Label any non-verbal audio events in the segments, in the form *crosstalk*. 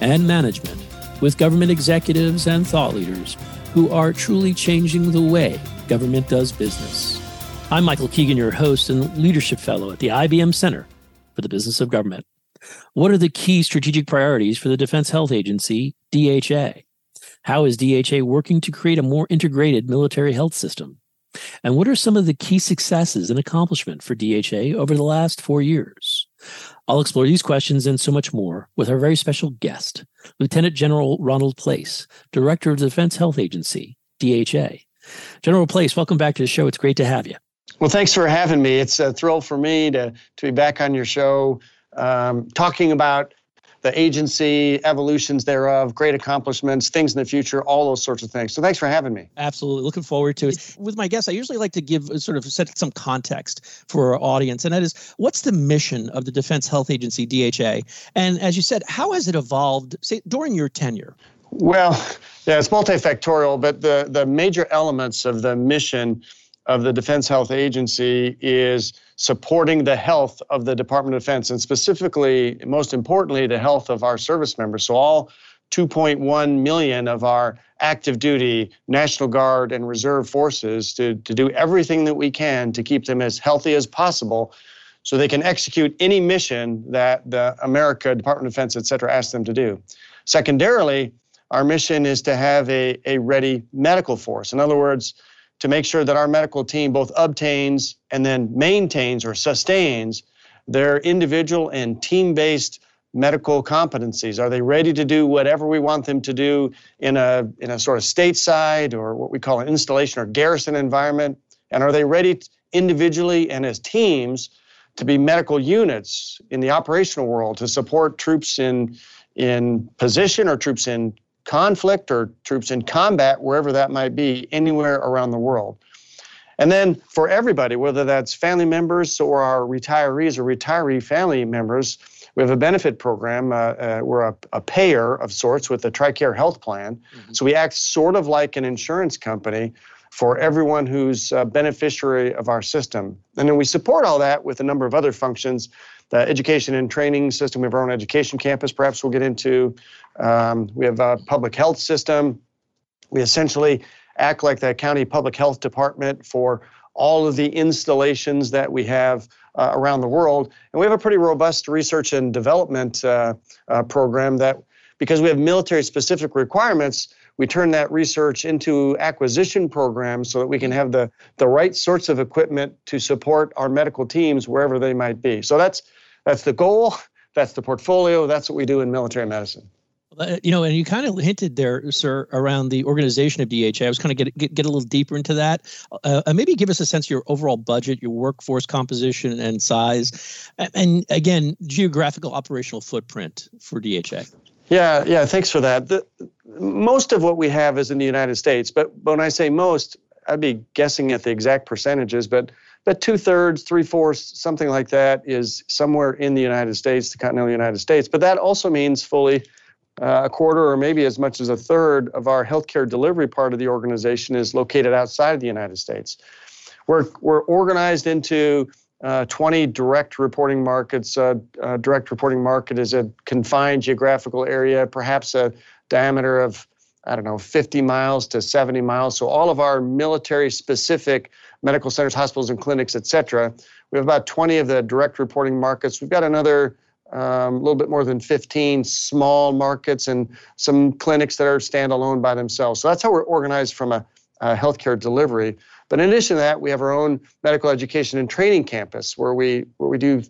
and management with government executives and thought leaders who are truly changing the way government does business. I'm Michael Keegan, your host and leadership fellow at the IBM Center for the Business of Government. What are the key strategic priorities for the Defense Health Agency, DHA? How is DHA working to create a more integrated military health system? And what are some of the key successes and accomplishment for DHA over the last four years? I'll explore these questions and so much more with our very special guest, Lieutenant General Ronald Place, Director of the Defense Health Agency, DHA. General Place, welcome back to the show. It's great to have you. Well, thanks for having me. It's a thrill for me to, to be back on your show um, talking about the agency, evolutions thereof, great accomplishments, things in the future, all those sorts of things. So thanks for having me. Absolutely. Looking forward to it. With my guests, I usually like to give uh, sort of set some context for our audience, and that is what's the mission of the Defense Health Agency, DHA? And as you said, how has it evolved, say, during your tenure? Well, *laughs* yeah, it's multifactorial, but the, the major elements of the mission of the Defense Health Agency is supporting the health of the Department of Defense and specifically, most importantly, the health of our service members. So, all 2.1 million of our active duty National Guard and Reserve forces to, to do everything that we can to keep them as healthy as possible so they can execute any mission that the America, Department of Defense, et cetera, asks them to do. Secondarily, our mission is to have a, a ready medical force. In other words, to make sure that our medical team both obtains and then maintains or sustains their individual and team based medical competencies? Are they ready to do whatever we want them to do in a, in a sort of stateside or what we call an installation or garrison environment? And are they ready individually and as teams to be medical units in the operational world to support troops in, in position or troops in conflict or troops in combat, wherever that might be, anywhere around the world. And then for everybody, whether that's family members or our retirees or retiree family members, we have a benefit program. Uh, uh, we're a, a, payer of sorts with the TRICARE health plan. Mm-hmm. So we act sort of like an insurance company for everyone who's a beneficiary of our system. And then we support all that with a number of other functions. The education and training system, we have our own education campus, perhaps we'll get into. Um, we have a public health system. We essentially act like the county public health department for all of the installations that we have uh, around the world. And we have a pretty robust research and development uh, uh, program that, because we have military specific requirements, we turn that research into acquisition programs so that we can have the, the right sorts of equipment to support our medical teams wherever they might be. So that's, that's the goal, that's the portfolio, that's what we do in military medicine. You know, and you kind of hinted there, sir, around the organization of DHA. I was kind of get get, get a little deeper into that. Uh, uh, maybe give us a sense of your overall budget, your workforce composition and size, and, again, geographical operational footprint for DHA. Yeah, yeah. Thanks for that. The, most of what we have is in the United States, but, but when I say most, I'd be guessing at the exact percentages, but but two thirds, three fourths, something like that is somewhere in the United States, the continental United States. But that also means fully uh, a quarter or maybe as much as a third of our healthcare delivery part of the organization is located outside of the United States. We're, we're organized into uh, 20 direct reporting markets. Uh, uh, direct reporting market is a confined geographical area, perhaps a diameter of, I don't know, 50 miles to 70 miles. So all of our military specific medical centers, hospitals, and clinics, et cetera. We have about 20 of the direct reporting markets. We've got another um, a little bit more than 15 small markets and some clinics that are standalone by themselves. So that's how we're organized from a, a healthcare delivery. But in addition to that, we have our own medical education and training campus where we where we do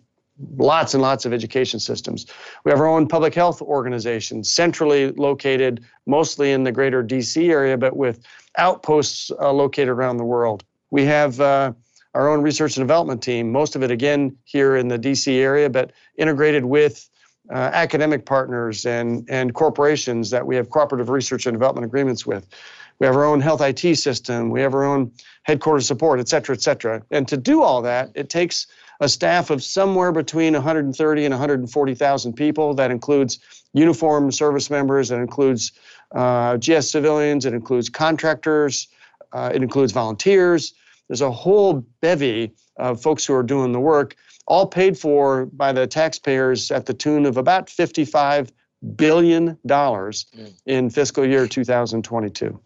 lots and lots of education systems. We have our own public health organization, centrally located mostly in the greater DC area, but with outposts uh, located around the world. We have uh, our own research and development team, most of it again here in the DC area, but integrated with uh, academic partners and, and corporations that we have cooperative research and development agreements with. We have our own health IT system. We have our own headquarters support, et cetera, et cetera. And to do all that, it takes a staff of somewhere between 130 and 140,000 people. That includes uniformed service members, it includes uh, GS civilians, it includes contractors, uh, it includes volunteers. There's a whole bevy of folks who are doing the work, all paid for by the taxpayers at the tune of about $55 billion mm. in fiscal year 2022.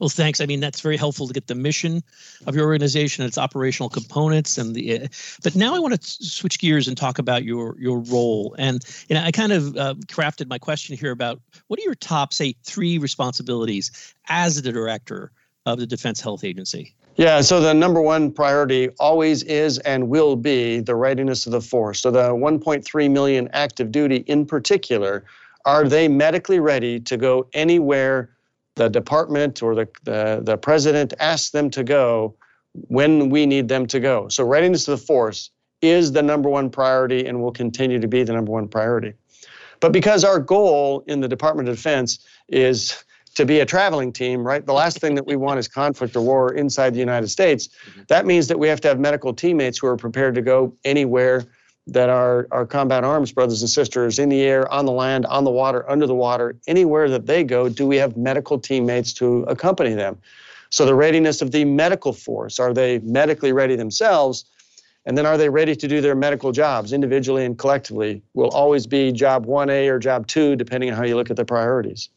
Well, thanks. I mean, that's very helpful to get the mission of your organization, and its operational components, and the. Uh, but now I want to switch gears and talk about your your role. And you know, I kind of uh, crafted my question here about what are your top, say, three responsibilities as the director of the Defense Health Agency. Yeah, so the number one priority always is and will be the readiness of the force. So the 1.3 million active duty in particular, are they medically ready to go anywhere the department or the, the, the president asks them to go when we need them to go. So readiness of the force is the number one priority and will continue to be the number one priority. But because our goal in the Department of Defense is to be a traveling team, right? The last thing that we want is conflict or war inside the United States. Mm-hmm. That means that we have to have medical teammates who are prepared to go anywhere that our, our combat arms brothers and sisters in the air, on the land, on the water, under the water, anywhere that they go, do we have medical teammates to accompany them? So the readiness of the medical force, are they medically ready themselves? And then are they ready to do their medical jobs individually and collectively? Will always be job 1A or job 2, depending on how you look at the priorities.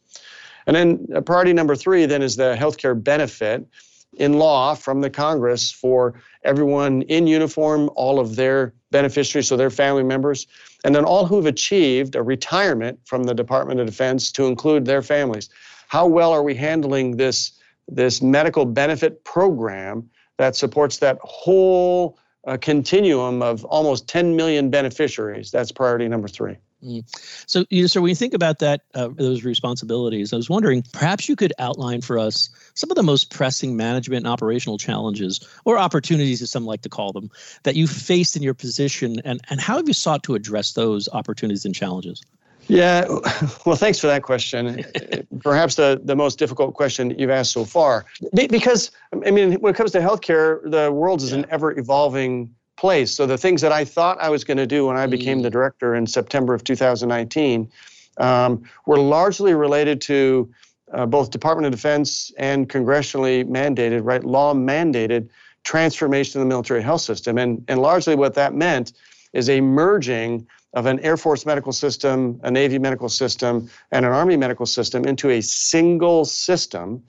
And then uh, priority number three then is the healthcare benefit in law from the Congress for everyone in uniform, all of their beneficiaries, so their family members, and then all who've achieved a retirement from the Department of Defense to include their families. How well are we handling this, this medical benefit program that supports that whole uh, continuum of almost 10 million beneficiaries? That's priority number three. Mm. So, you know, so when you think about that, uh, those responsibilities, I was wondering, perhaps you could outline for us some of the most pressing management and operational challenges, or opportunities, as some like to call them, that you faced in your position, and and how have you sought to address those opportunities and challenges? Yeah, *laughs* well, thanks for that question. *laughs* Perhaps the, the most difficult question you've asked so far. Because, I mean, when it comes to healthcare, the world is yeah. an ever evolving place. So the things that I thought I was going to do when I became mm. the director in September of 2019 um, were largely related to uh, both Department of Defense and congressionally mandated, right, law mandated transformation of the military health system. And, and largely what that meant is a merging of an Air Force medical system, a Navy medical system, and an Army medical system into a single system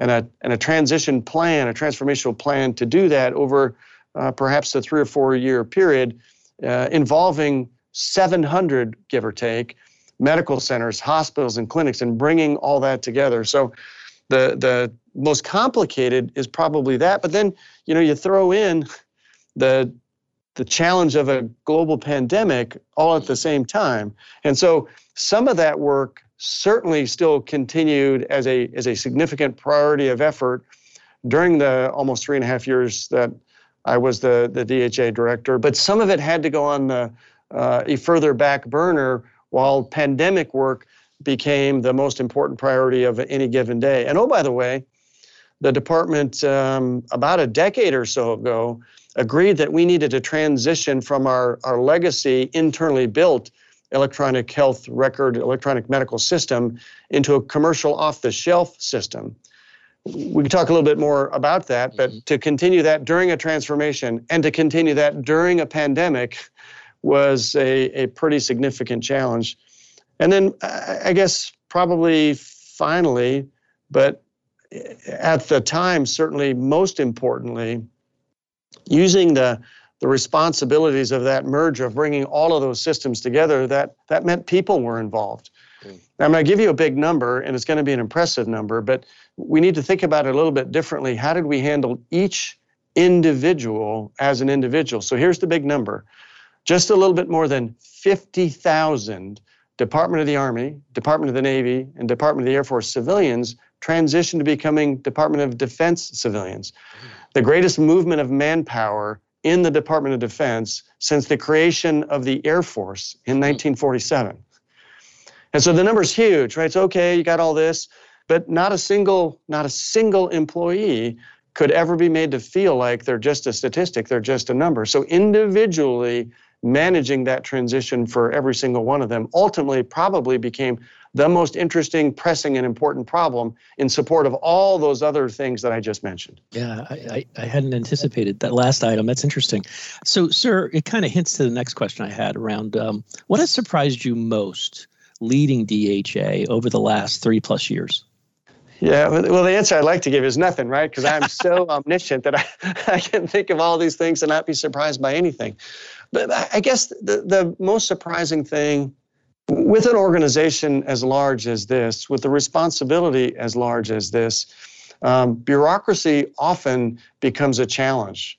and a, and a transition plan, a transformational plan to do that over uh, perhaps a three or four year period uh, involving 700, give or take, medical centers, hospitals, and clinics, and bringing all that together. So the the most complicated is probably that. But then you know you throw in the the challenge of a global pandemic all at the same time, and so some of that work certainly still continued as a as a significant priority of effort during the almost three and a half years that I was the, the DHA director, but some of it had to go on the, uh, a further back burner while pandemic work became the most important priority of any given day. And oh, by the way, the department um, about a decade or so ago agreed that we needed to transition from our, our legacy internally built electronic health record, electronic medical system into a commercial off the shelf system we can talk a little bit more about that, but mm-hmm. to continue that during a transformation and to continue that during a pandemic was a, a pretty significant challenge. And then I guess probably finally, but at the time, certainly most importantly, using the the responsibilities of that merge of bringing all of those systems together, that that meant people were involved. Mm. I'm going to give you a big number, and it's going to be an impressive number, but we need to think about it a little bit differently. How did we handle each individual as an individual? So here's the big number just a little bit more than 50,000 Department of the Army, Department of the Navy, and Department of the Air Force civilians transitioned to becoming Department of Defense civilians. The greatest movement of manpower in the Department of Defense since the creation of the Air Force in hmm. 1947. And so the number's huge, right? It's okay, you got all this, but not a single, not a single employee could ever be made to feel like they're just a statistic, they're just a number. So individually managing that transition for every single one of them ultimately probably became the most interesting, pressing, and important problem in support of all those other things that I just mentioned. Yeah, I, I, I hadn't anticipated that last item. That's interesting. So, sir, it kind of hints to the next question I had around um, what has surprised you most leading DHA over the last three plus years? Yeah, well, the answer I'd like to give is nothing, right? Because I'm so *laughs* omniscient that I, *laughs* I can think of all these things and not be surprised by anything. But I guess the, the most surprising thing with an organization as large as this, with the responsibility as large as this, um, bureaucracy often becomes a challenge.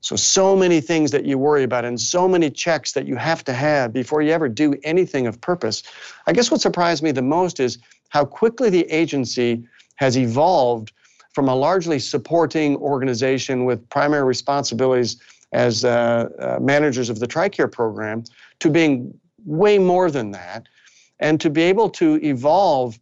So, so many things that you worry about and so many checks that you have to have before you ever do anything of purpose. I guess what surprised me the most is how quickly the agency has evolved from a largely supporting organization with primary responsibilities as uh, uh, managers of the TRICARE program to being way more than that and to be able to evolve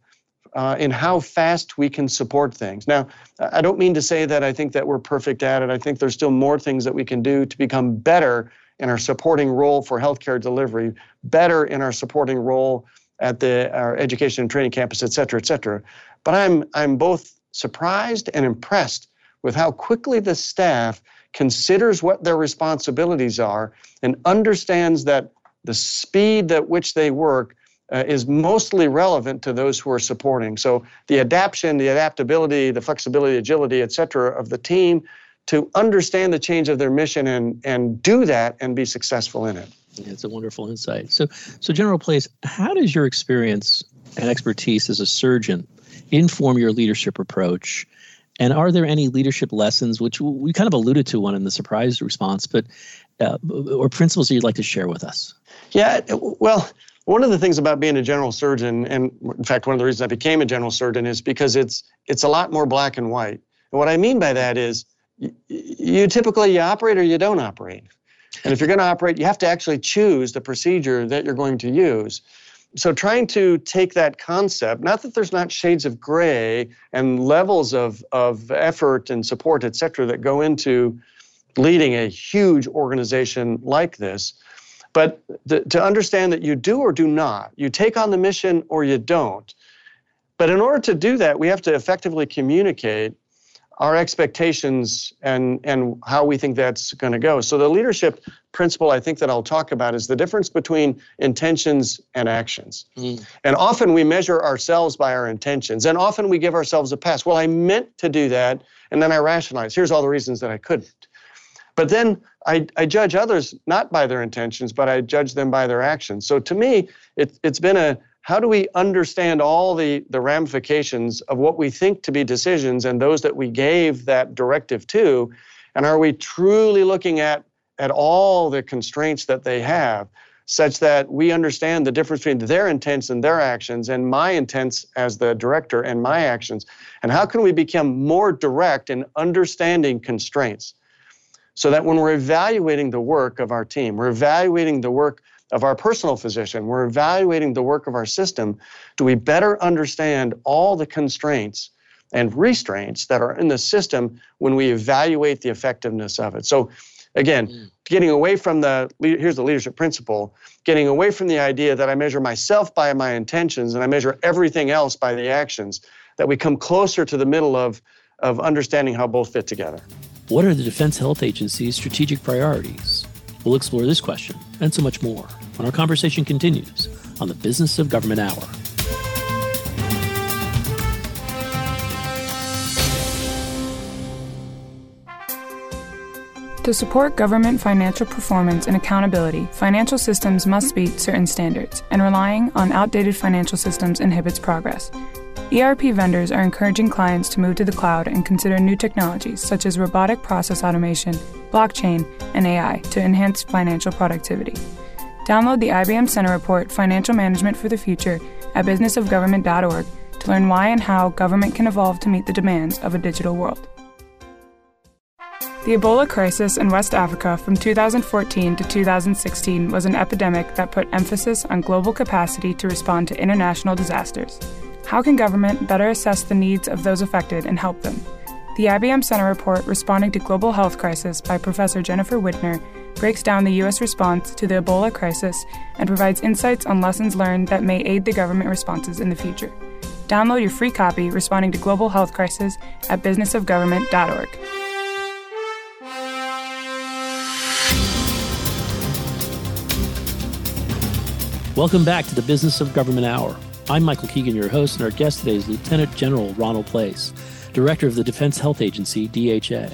uh, in how fast we can support things. Now, I don't mean to say that I think that we're perfect at it. I think there's still more things that we can do to become better in our supporting role for healthcare delivery, better in our supporting role at the our education and training campus, et cetera, et cetera. But I'm I'm both surprised and impressed with how quickly the staff considers what their responsibilities are and understands that the speed at which they work uh, is mostly relevant to those who are supporting. So the adaptation, the adaptability, the flexibility, agility, et cetera, of the team to understand the change of their mission and, and do that and be successful in it. It's a wonderful insight. So, so General Place, how does your experience and expertise as a surgeon inform your leadership approach? And are there any leadership lessons, which we kind of alluded to one in the surprise response, but uh, or principles that you'd like to share with us? Yeah, well, one of the things about being a general surgeon, and in fact, one of the reasons I became a general surgeon is because it's it's a lot more black and white. And what I mean by that is, you, you typically you operate or you don't operate. And if you're going to operate, you have to actually choose the procedure that you're going to use. So trying to take that concept, not that there's not shades of gray and levels of, of effort and support, et cetera, that go into leading a huge organization like this, but the, to understand that you do or do not, you take on the mission or you don't. But in order to do that, we have to effectively communicate our expectations and, and how we think that's going to go. So, the leadership principle I think that I'll talk about is the difference between intentions and actions. Mm. And often we measure ourselves by our intentions, and often we give ourselves a pass. Well, I meant to do that, and then I rationalize. Here's all the reasons that I couldn't. But then I, I judge others not by their intentions, but I judge them by their actions. So to me, it, it's been a how do we understand all the, the ramifications of what we think to be decisions and those that we gave that directive to? And are we truly looking at, at all the constraints that they have? such that we understand the difference between their intents and their actions and my intents as the director and my actions and how can we become more direct in understanding constraints so that when we're evaluating the work of our team, we're evaluating the work of our personal physician, we're evaluating the work of our system, do we better understand all the constraints and restraints that are in the system when we evaluate the effectiveness of it? So, again, mm. getting away from the here's the leadership principle getting away from the idea that I measure myself by my intentions and I measure everything else by the actions, that we come closer to the middle of, of understanding how both fit together. What are the Defense Health Agency's strategic priorities? We'll explore this question and so much more when our conversation continues on the Business of Government Hour. To support government financial performance and accountability, financial systems must meet certain standards, and relying on outdated financial systems inhibits progress. ERP vendors are encouraging clients to move to the cloud and consider new technologies such as robotic process automation, blockchain, and AI to enhance financial productivity. Download the IBM Center Report Financial Management for the Future at businessofgovernment.org to learn why and how government can evolve to meet the demands of a digital world. The Ebola crisis in West Africa from 2014 to 2016 was an epidemic that put emphasis on global capacity to respond to international disasters. How can government better assess the needs of those affected and help them? The IBM Center report, Responding to Global Health Crisis by Professor Jennifer Widner, breaks down the U.S. response to the Ebola crisis and provides insights on lessons learned that may aid the government responses in the future. Download your free copy, Responding to Global Health Crisis, at businessofgovernment.org. Welcome back to the Business of Government Hour. I'm Michael Keegan, your host, and our guest today is Lieutenant General Ronald Place, Director of the Defense Health Agency, DHA.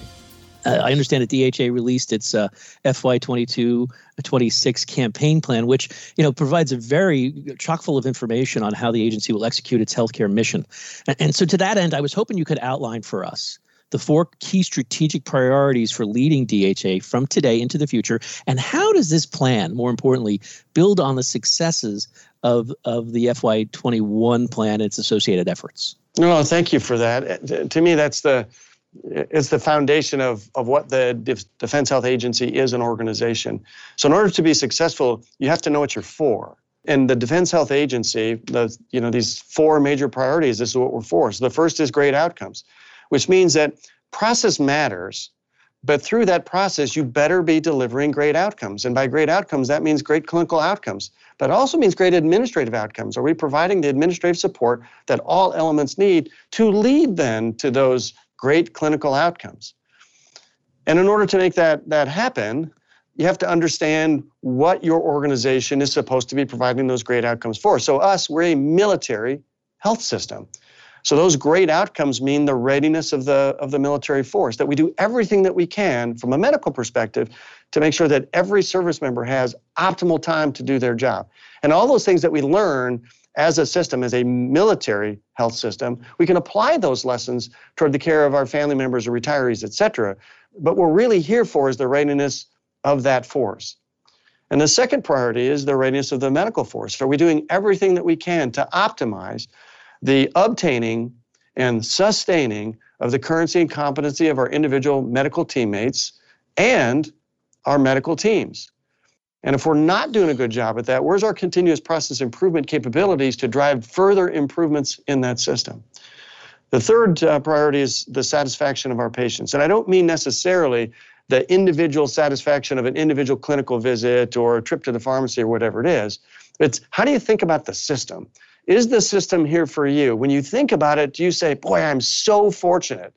Uh, I understand that DHA released its uh, FY22 26 campaign plan, which you know provides a very chock full of information on how the agency will execute its healthcare mission. And, and so, to that end, I was hoping you could outline for us the four key strategic priorities for leading DHA from today into the future, and how does this plan, more importantly, build on the successes of, of the FY21 plan and its associated efforts? No, thank you for that. Uh, to me, that's the it's the foundation of, of what the Defense Health Agency is an organization. So in order to be successful, you have to know what you're for. And the Defense Health Agency, the you know these four major priorities, this is what we're for. So the first is great outcomes which means that process matters, but through that process, you better be delivering great outcomes. And by great outcomes, that means great clinical outcomes, but it also means great administrative outcomes. Are we providing the administrative support that all elements need to lead then to those great clinical outcomes? And in order to make that, that happen, you have to understand what your organization is supposed to be providing those great outcomes for. So, us, we're a military health system. So those great outcomes mean the readiness of the of the military force that we do everything that we can from a medical perspective to make sure that every service member has optimal time to do their job. And all those things that we learn as a system, as a military health system, we can apply those lessons toward the care of our family members or retirees, et cetera. But what we're really here for is the readiness of that force. And the second priority is the readiness of the medical force. Are we doing everything that we can to optimize the obtaining and sustaining of the currency and competency of our individual medical teammates and our medical teams. And if we're not doing a good job at that, where's our continuous process improvement capabilities to drive further improvements in that system? The third uh, priority is the satisfaction of our patients. And I don't mean necessarily the individual satisfaction of an individual clinical visit or a trip to the pharmacy or whatever it is. It's how do you think about the system? Is the system here for you? When you think about it, do you say, Boy, I'm so fortunate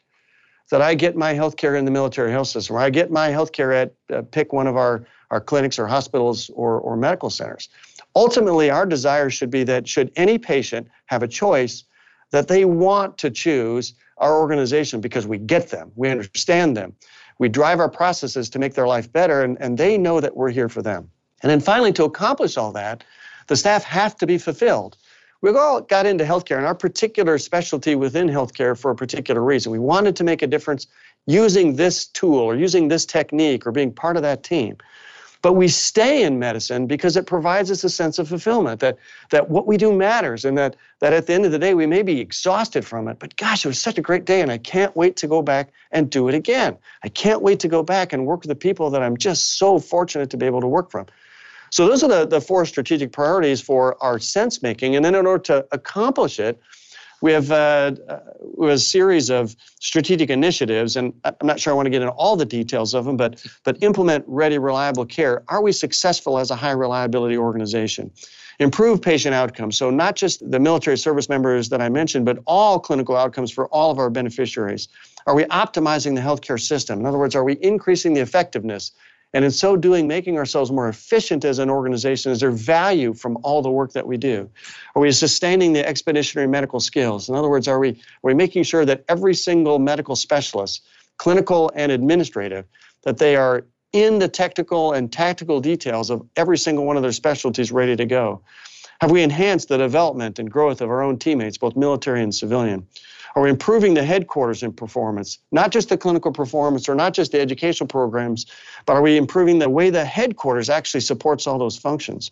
that I get my health care in the military health system, or I get my health care at uh, pick one of our, our clinics or hospitals or, or medical centers? Ultimately, our desire should be that should any patient have a choice, that they want to choose our organization because we get them, we understand them, we drive our processes to make their life better, and, and they know that we're here for them. And then finally, to accomplish all that, the staff have to be fulfilled we all got into healthcare and our particular specialty within healthcare for a particular reason. We wanted to make a difference using this tool or using this technique or being part of that team. But we stay in medicine because it provides us a sense of fulfillment that, that what we do matters and that, that at the end of the day, we may be exhausted from it. But gosh, it was such a great day and I can't wait to go back and do it again. I can't wait to go back and work with the people that I'm just so fortunate to be able to work from. So those are the, the four strategic priorities for our sense making. And then in order to accomplish it, we have, uh, we have a series of strategic initiatives, and I'm not sure I want to get into all the details of them, but, but implement ready, reliable care. Are we successful as a high reliability organization? Improve patient outcomes. So, not just the military service members that I mentioned, but all clinical outcomes for all of our beneficiaries. Are we optimizing the healthcare system? In other words, are we increasing the effectiveness and in so doing, making ourselves more efficient as an organization? Is there value from all the work that we do? Are we sustaining the expeditionary medical skills? In other words, are we, are we making sure that every single medical specialist, clinical and administrative, that they are in the technical and tactical details of every single one of their specialties ready to go? Have we enhanced the development and growth of our own teammates, both military and civilian? Are we improving the headquarters in performance? Not just the clinical performance or not just the educational programs, but are we improving the way the headquarters actually supports all those functions?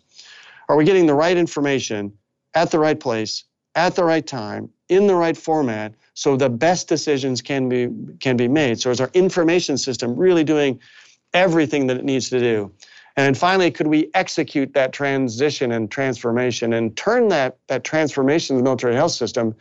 Are we getting the right information at the right place at the right time in the right format so the best decisions can be can be made so is our information system really doing everything that it needs to do and finally could we execute that transition and transformation and turn that that transformation of the military health system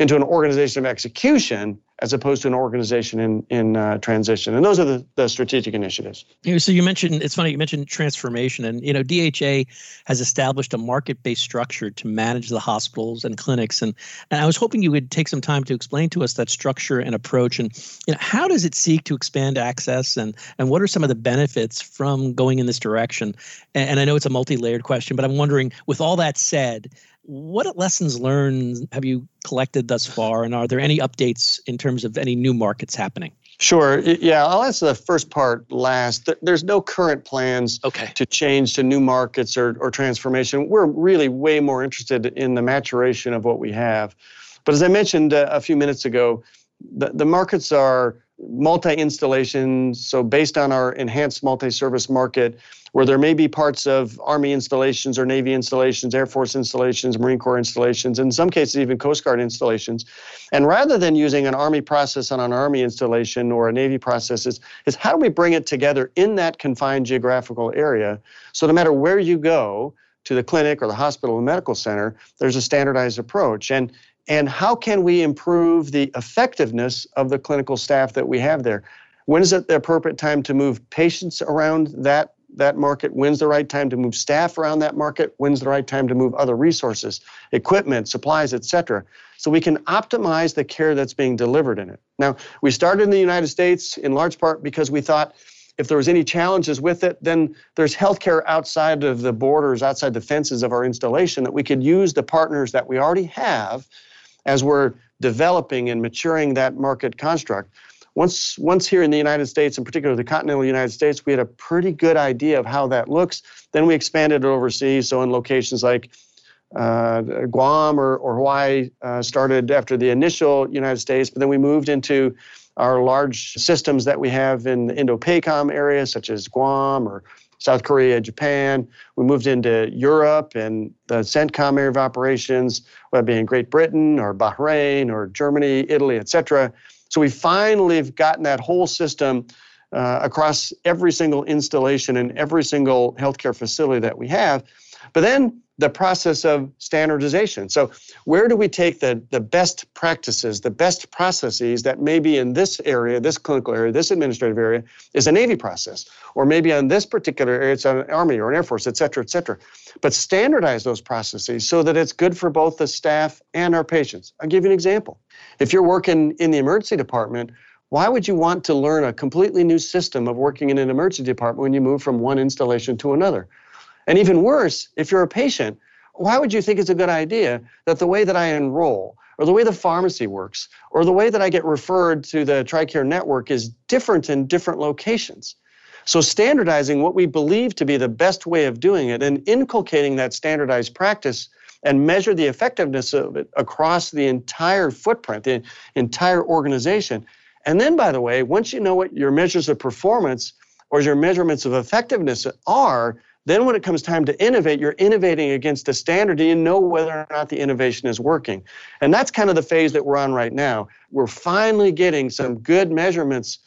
into an organization of execution as opposed to an organization in in uh, transition. And those are the, the strategic initiatives. So you mentioned it's funny you mentioned transformation, and you know DHA has established a market-based structure to manage the hospitals and clinics, and and I was hoping you would take some time to explain to us that structure and approach, and you know how does it seek to expand access, and and what are some of the benefits from going in this direction? And, and I know it's a multi-layered question, but I'm wondering, with all that said what lessons learned have you collected thus far, and are there any updates in terms of any new markets happening? Sure. Yeah, I'll answer the first part last. There's no current plans okay. to change to new markets or, or transformation. We're really way more interested in the maturation of what we have. But as I mentioned uh, a few minutes ago, the, the markets are multi installations. So, based on our enhanced multi service market, where there may be parts of Army installations or Navy installations, Air Force installations, Marine Corps installations, in some cases even Coast Guard installations. And rather than using an Army process on an Army installation or a Navy process, is, is how do we bring it together in that confined geographical area so no matter where you go, to the clinic or the hospital or medical center, there's a standardized approach. And and how can we improve the effectiveness of the clinical staff that we have there? When is it the appropriate time to move patients around that that market? When's the right time to move staff around that market? When's the right time to move other resources, equipment, supplies, etc. So we can optimize the care that's being delivered in it. Now, we started in the United States in large part because we thought if there was any challenges with it, then there's healthcare outside of the borders, outside the fences of our installation that we could use the partners that we already have as we're developing and maturing that market construct once once here in the United States, in particular the continental United States, we had a pretty good idea of how that looks. Then we expanded it overseas. So in locations like uh, Guam or, or Hawaii uh, started after the initial United States, but then we moved into our large systems that we have in the Indo-PACOM area, such as Guam or South Korea, Japan. We moved into Europe and the CENTCOM area of operations, whether it be in Great Britain or Bahrain or Germany, Italy, et cetera. So we finally have gotten that whole system uh, across every single installation and every single healthcare facility that we have. But then the process of standardization. So where do we take the, the best practices, the best processes that maybe in this area, this clinical area, this administrative area is a Navy process, or maybe on this particular area it's an Army or an Air Force, et cetera, et cetera. But standardize those processes so that it's good for both the staff and our patients. I'll give you an example. If you're working in the emergency department, why would you want to learn a completely new system of working in an emergency department when you move from one installation to another? And even worse, if you're a patient, why would you think it's a good idea that the way that I enroll, or the way the pharmacy works, or the way that I get referred to the TRICARE network is different in different locations? So, standardizing what we believe to be the best way of doing it and inculcating that standardized practice and measure the effectiveness of it across the entire footprint, the entire organization. And then, by the way, once you know what your measures of performance or your measurements of effectiveness are, then when it comes time to innovate, you're innovating against a standard and you know whether or not the innovation is working. And that's kind of the phase that we're on right now. We're finally getting some good measurements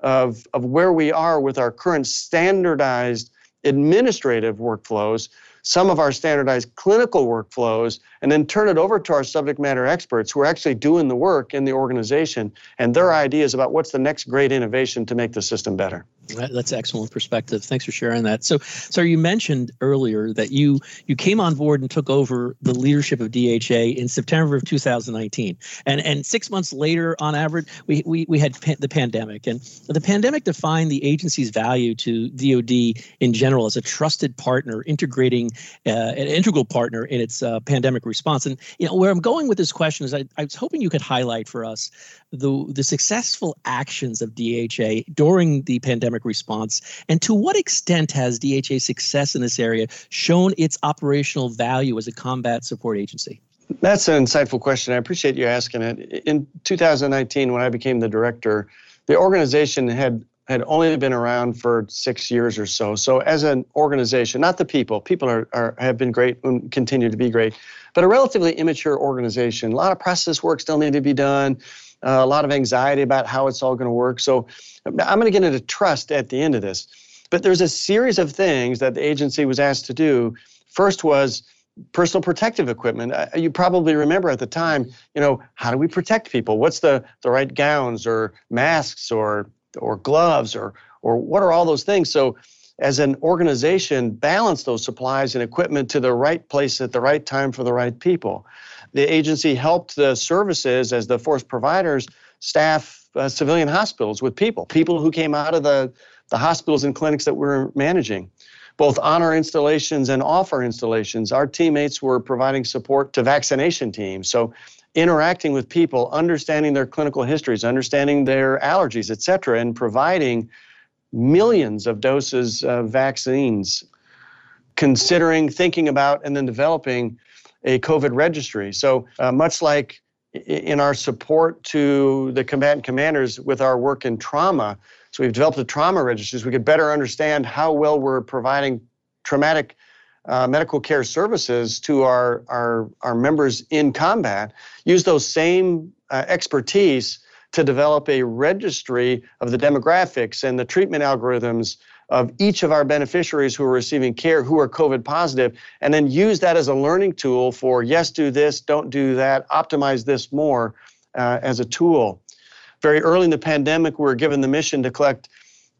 of, of where we are with our current standardized administrative workflows some of our standardized clinical workflows and then turn it over to our subject matter experts who are actually doing the work in the organization and their ideas about what's the next great innovation to make the system better. That's excellent perspective. Thanks for sharing that. So, so you mentioned earlier that you you came on board and took over the leadership of DHA in September of 2019, and and six months later, on average, we we, we had the pandemic, and the pandemic defined the agency's value to DoD in general as a trusted partner, integrating uh, an integral partner in its uh, pandemic response. And you know where I'm going with this question is I, I was hoping you could highlight for us the the successful actions of DHA during the pandemic response, and to what extent has DHA's success in this area shown its operational value as a combat support agency? That's an insightful question. I appreciate you asking it. In 2019, when I became the director, the organization had had only been around for six years or so. So as an organization, not the people, people are, are have been great and continue to be great, but a relatively immature organization. A lot of process work still needed to be done. Uh, a lot of anxiety about how it's all going to work. So I'm going to get into trust at the end of this. But there's a series of things that the agency was asked to do. First was personal protective equipment. Uh, you probably remember at the time, you know, how do we protect people? What's the, the right gowns or masks or or gloves or or what are all those things? So as an organization, balance those supplies and equipment to the right place at the right time for the right people. The agency helped the services as the force providers staff uh, civilian hospitals with people, people who came out of the, the hospitals and clinics that we're managing both on our installations and off our installations, our teammates were providing support to vaccination teams. So interacting with people, understanding their clinical histories, understanding their allergies, et cetera, and providing millions of doses of vaccines, considering, thinking about, and then developing a COVID registry. So, uh, much like in our support to the combatant commanders with our work in trauma, so we've developed a trauma registry so we could better understand how well we're providing traumatic uh, medical care services to our, our, our members in combat. Use those same uh, expertise to develop a registry of the demographics and the treatment algorithms of each of our beneficiaries who are receiving care who are COVID positive, and then use that as a learning tool for yes, do this, don't do that, optimize this more uh, as a tool. Very early in the pandemic, we were given the mission to collect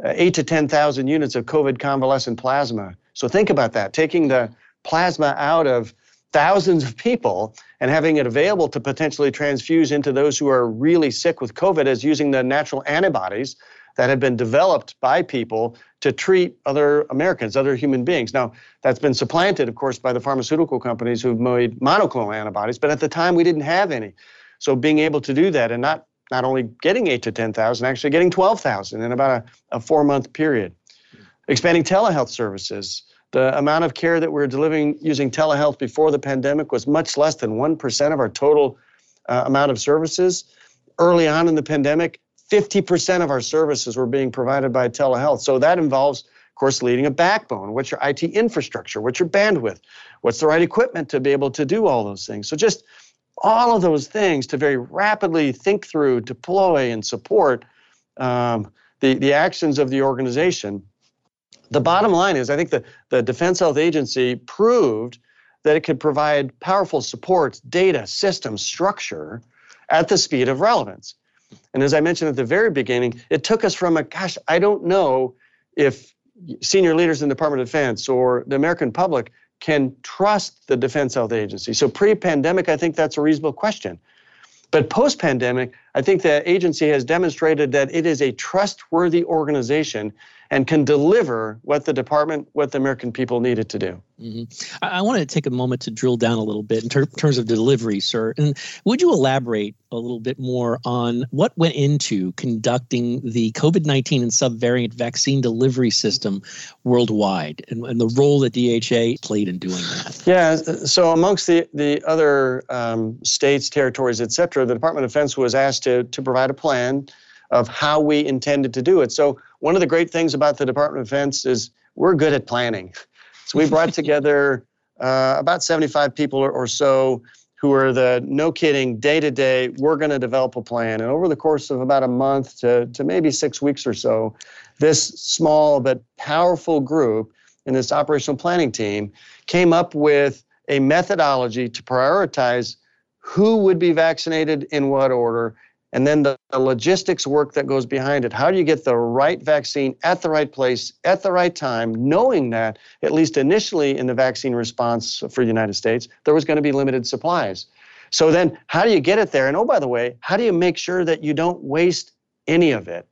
uh, eight to 10,000 units of COVID convalescent plasma. So think about that, taking the plasma out of thousands of people and having it available to potentially transfuse into those who are really sick with COVID as using the natural antibodies that have been developed by people to treat other Americans, other human beings. Now, that's been supplanted, of course, by the pharmaceutical companies who've made monoclonal antibodies, but at the time we didn't have any. So being able to do that and not not only getting eight to 10,000, actually getting 12,000 in about a, a four month period. Expanding telehealth services. The amount of care that we are delivering using telehealth before the pandemic was much less than 1% of our total uh, amount of services. Early on in the pandemic, 50% of our services were being provided by telehealth. So that involves, of course, leading a backbone. What's your IT infrastructure? What's your bandwidth? What's the right equipment to be able to do all those things? So just all of those things to very rapidly think through, deploy, and support um, the, the actions of the organization. The bottom line is, I think the, the Defense Health Agency proved that it could provide powerful support, data, systems, structure at the speed of relevance. And as I mentioned at the very beginning, it took us from a gosh, I don't know if senior leaders in the Department of Defense or the American public can trust the Defense Health Agency. So pre pandemic, I think that's a reasonable question. But post pandemic, I think the agency has demonstrated that it is a trustworthy organization and can deliver what the department, what the American people needed to do. Mm-hmm. I, I want to take a moment to drill down a little bit in ter- terms of delivery, sir. And would you elaborate a little bit more on what went into conducting the COVID 19 and subvariant vaccine delivery system worldwide and, and, the role that DHA played in doing that? Yeah, so amongst the, the other um, states, territories, et cetera, the Department of Defense was asked to, to provide a plan of how we intended to do it. So, one of the great things about the Department of Defense is we're good at planning. So we brought *laughs* together uh, about 75 people or, or so who are the no kidding day to day we're going to develop a plan and over the course of about a month to, to maybe six weeks or so this small but powerful group in this operational planning team came up with a methodology to prioritize who would be vaccinated in what order and then the, the, logistics work that goes behind it. How do you get the right vaccine at the right place at the right time, knowing that, at least initially in the vaccine response for the United States, there was going to be limited supplies? So then, how do you get it there? And oh, by the way, how do you make sure that you don't waste any of it?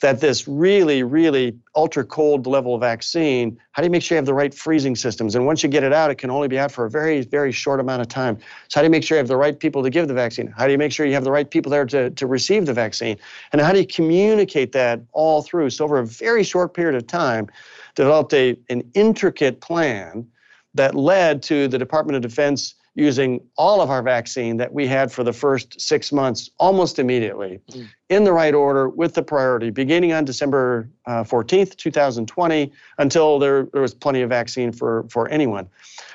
That this really, really ultra cold level vaccine, how do you make sure you have the right freezing systems? And once you get it out, it can only be out for a very, very short amount of time. So, how do you make sure you have the right people to give the vaccine? How do you make sure you have the right people there to, to receive the vaccine? And how do you communicate that all through? So, over a very short period of time, developed a, an intricate plan that led to the Department of Defense using all of our vaccine that we had for the first six months almost immediately mm. in the right order with the priority, beginning on December uh, 14th, 2020, until there, there was plenty of vaccine for, for anyone.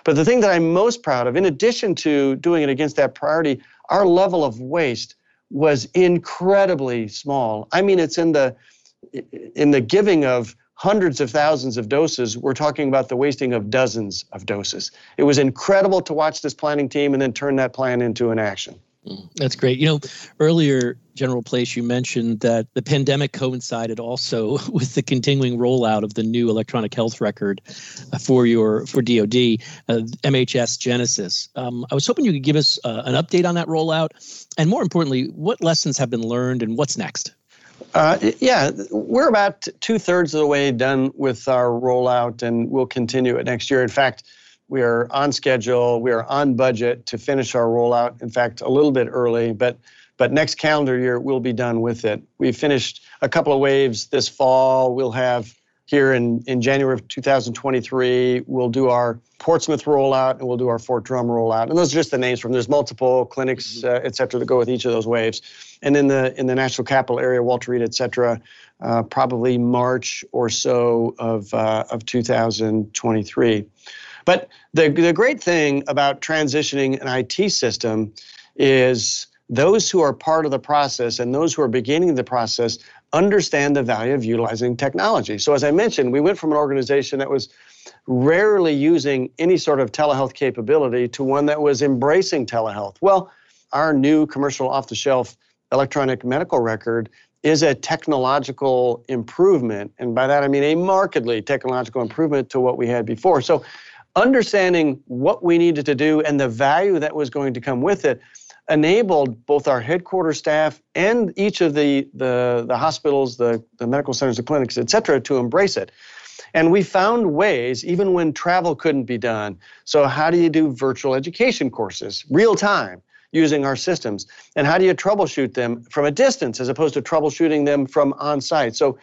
But the thing that I'm most proud of, in addition to doing it against that priority, our level of waste was incredibly small. I mean, it's in the in the giving of hundreds of thousands of doses, we're talking about the wasting of dozens of doses. It was incredible to watch this planning team and then turn that plan into an action. That's great. You know, earlier, General Place, you mentioned that the pandemic coincided also *laughs* with the continuing rollout of the new electronic health record uh, for your for DoD, uh, MHS Genesis. Um, I was hoping you could give us uh, an update on that rollout, and more importantly, what lessons have been learned and what's next. Uh, yeah, we're about two thirds of the way done with our rollout, and we'll continue it next year. In fact, we are on schedule. We are on budget to finish our rollout. In fact, a little bit early, but but next calendar year we'll be done with it. We finished a couple of waves this fall. We'll have here in, in January of 2023, we'll do our Portsmouth rollout and we'll do our Fort Drum rollout. And those are just the names from there's multiple clinics, mm-hmm. uh, et cetera, that go with each of those waves. And in the in the national capital area, Walter Reed, et cetera, uh, probably March or so of uh, of 2023. But the the great thing about transitioning an IT system is those who are part of the process and those who are beginning the process understand the value of utilizing technology. So, as I mentioned, we went from an organization that was rarely using any sort of telehealth capability to one that was embracing telehealth. Well, our new commercial off the shelf electronic medical record is a technological improvement. And by that, I mean a markedly technological improvement to what we had before. So, understanding what we needed to do and the value that was going to come with it enabled both our headquarters staff and each of the, the, the hospitals, the, the medical centers, the clinics, et cetera, to embrace it. And we found ways, even when travel couldn't be done. So, how do you do virtual education courses, real time, using our systems? And how do you troubleshoot them from a distance as opposed to troubleshooting them from on site? So,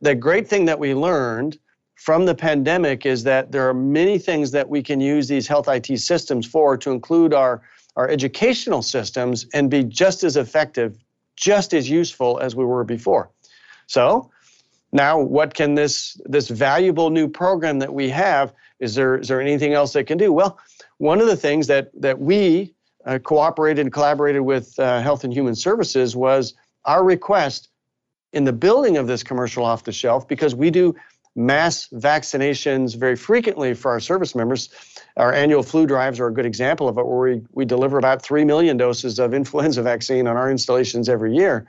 the great thing that we learned from the pandemic is that there are many things that we can use these health IT systems for, to include our our educational systems and be just as effective, just as useful as we were before. So now what can this this valuable new program that we have is there is there anything else that can do? Well, one of the things that that we uh, cooperated and collaborated with uh, Health and Human Services was our request in the building of this commercial off the shelf because we do mass vaccinations very frequently for our service members. Our annual flu drives are a good example of it, where we, we deliver about 3 million doses of influenza vaccine on our installations every year.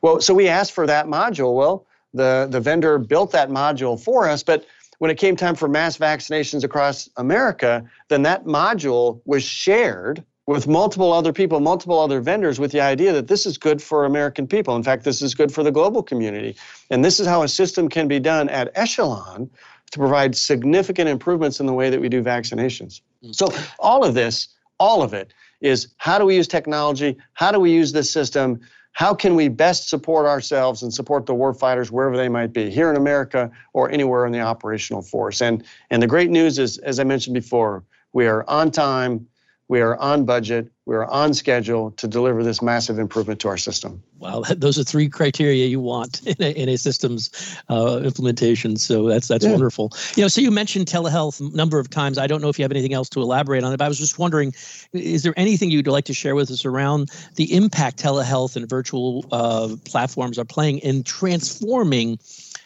Well, so we asked for that module. Well, the, the vendor built that module for us, but when it came time for mass vaccinations across America, then that module was shared with multiple other people, multiple other vendors, with the idea that this is good for American people. In fact, this is good for the global community. And this is how a system can be done at echelon to provide significant improvements in the way that we do vaccinations. Mm. So, all of this, all of it, is how do we use technology? How do we use this system? How can we best support ourselves and support the warfighters wherever they might be, here in America or anywhere in the operational force? And, and the great news is, as I mentioned before, we are on time, we are on budget, we are on schedule to deliver this massive improvement to our system. Wow, *laughs* those are three criteria you want *laughs* in a, in a systems uh, implementation. So that's that's yeah. wonderful. You know, so you mentioned telehealth a number of times. I don't know if you have anything else to elaborate on it, but I was just wondering, is there anything you'd like to share with us around the impact telehealth and virtual uh, platforms are playing in transforming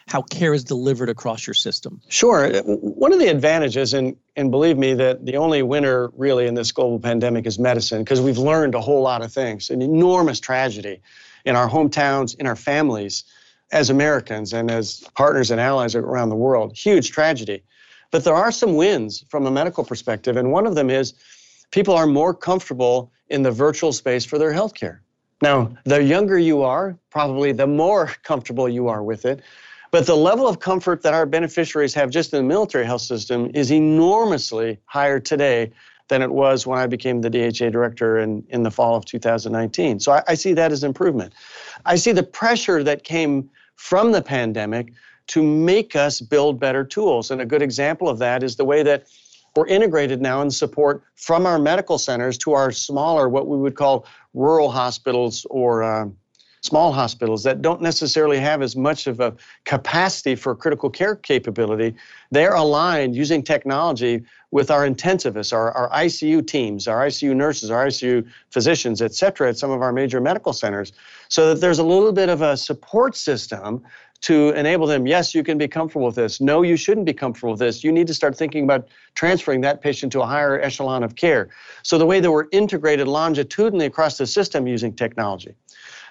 how care is delivered across your system? Sure. One of the advantages, and, and believe me, that the only winner really in this global pandemic is medicine, because we've learned a whole lot of things, an enormous tragedy in our hometowns, in our families, as Americans and as partners and allies around the world. Huge tragedy. But there are some wins from a medical perspective, and one of them is people are more comfortable in the virtual space for their healthcare. Now, the younger you are, probably the more *laughs* comfortable you are with it. But the level of comfort that our beneficiaries have just in the military health system is enormously higher today than it was when I became the DHA director in, in the fall of 2019. So I, I see that as improvement. I see the pressure that came from the pandemic to make us build better tools. And a good example of that is the way that we're integrated now in support from our medical centers to our smaller, what we would call rural hospitals or uh, small hospitals that don't necessarily have as much of a capacity for critical care capability. They're aligned using technology with our intensivists, our, our ICU teams, our ICU nurses, our ICU physicians, et cetera, at some of our major medical centers, so that there's a little bit of a support system to enable them yes you can be comfortable with this. No you shouldn't be comfortable with this. You need to start thinking about transferring that patient to a higher echelon of care. So the way that we're integrated longitudinally across the system using technology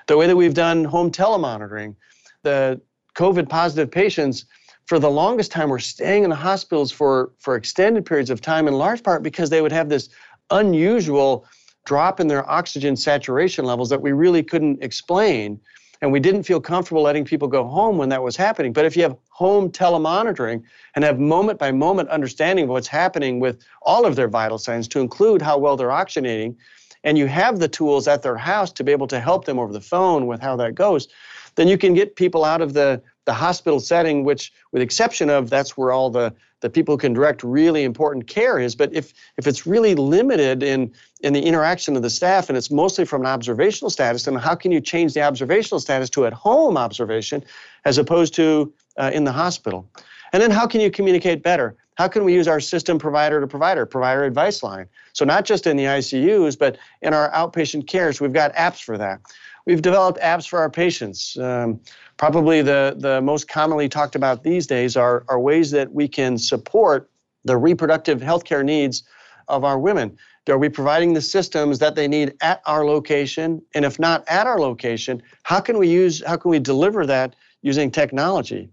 the way that we've done home telemonitoring the covid positive patients for the longest time were staying in the hospitals for for extended periods of time in large part because they would have this unusual drop in their oxygen saturation levels that we really couldn't explain and we didn't feel comfortable letting people go home when that was happening. But if you have home telemonitoring and have moment by moment understanding of what's happening with all of their vital signs, to include how well they're oxygenating, and you have the tools at their house to be able to help them over the phone with how that goes, then you can get people out of the, the hospital setting, which, with exception of that's where all the that people who can direct really important care is. But if if it's really limited in in the interaction of the staff and it's mostly from an observational status, then how can you change the observational status to at home observation as opposed to uh, in the hospital? And then how can you communicate better? How can we use our system provider to provider, provider advice line? So not just in the ICUs, but in our outpatient cares, we've got apps for that. We've developed apps for our patients. Um, probably the, the most commonly talked about these days are, are ways that we can support the reproductive healthcare needs of our women. Are we providing the systems that they need at our location? And if not at our location, how can we use how can we deliver that using technology?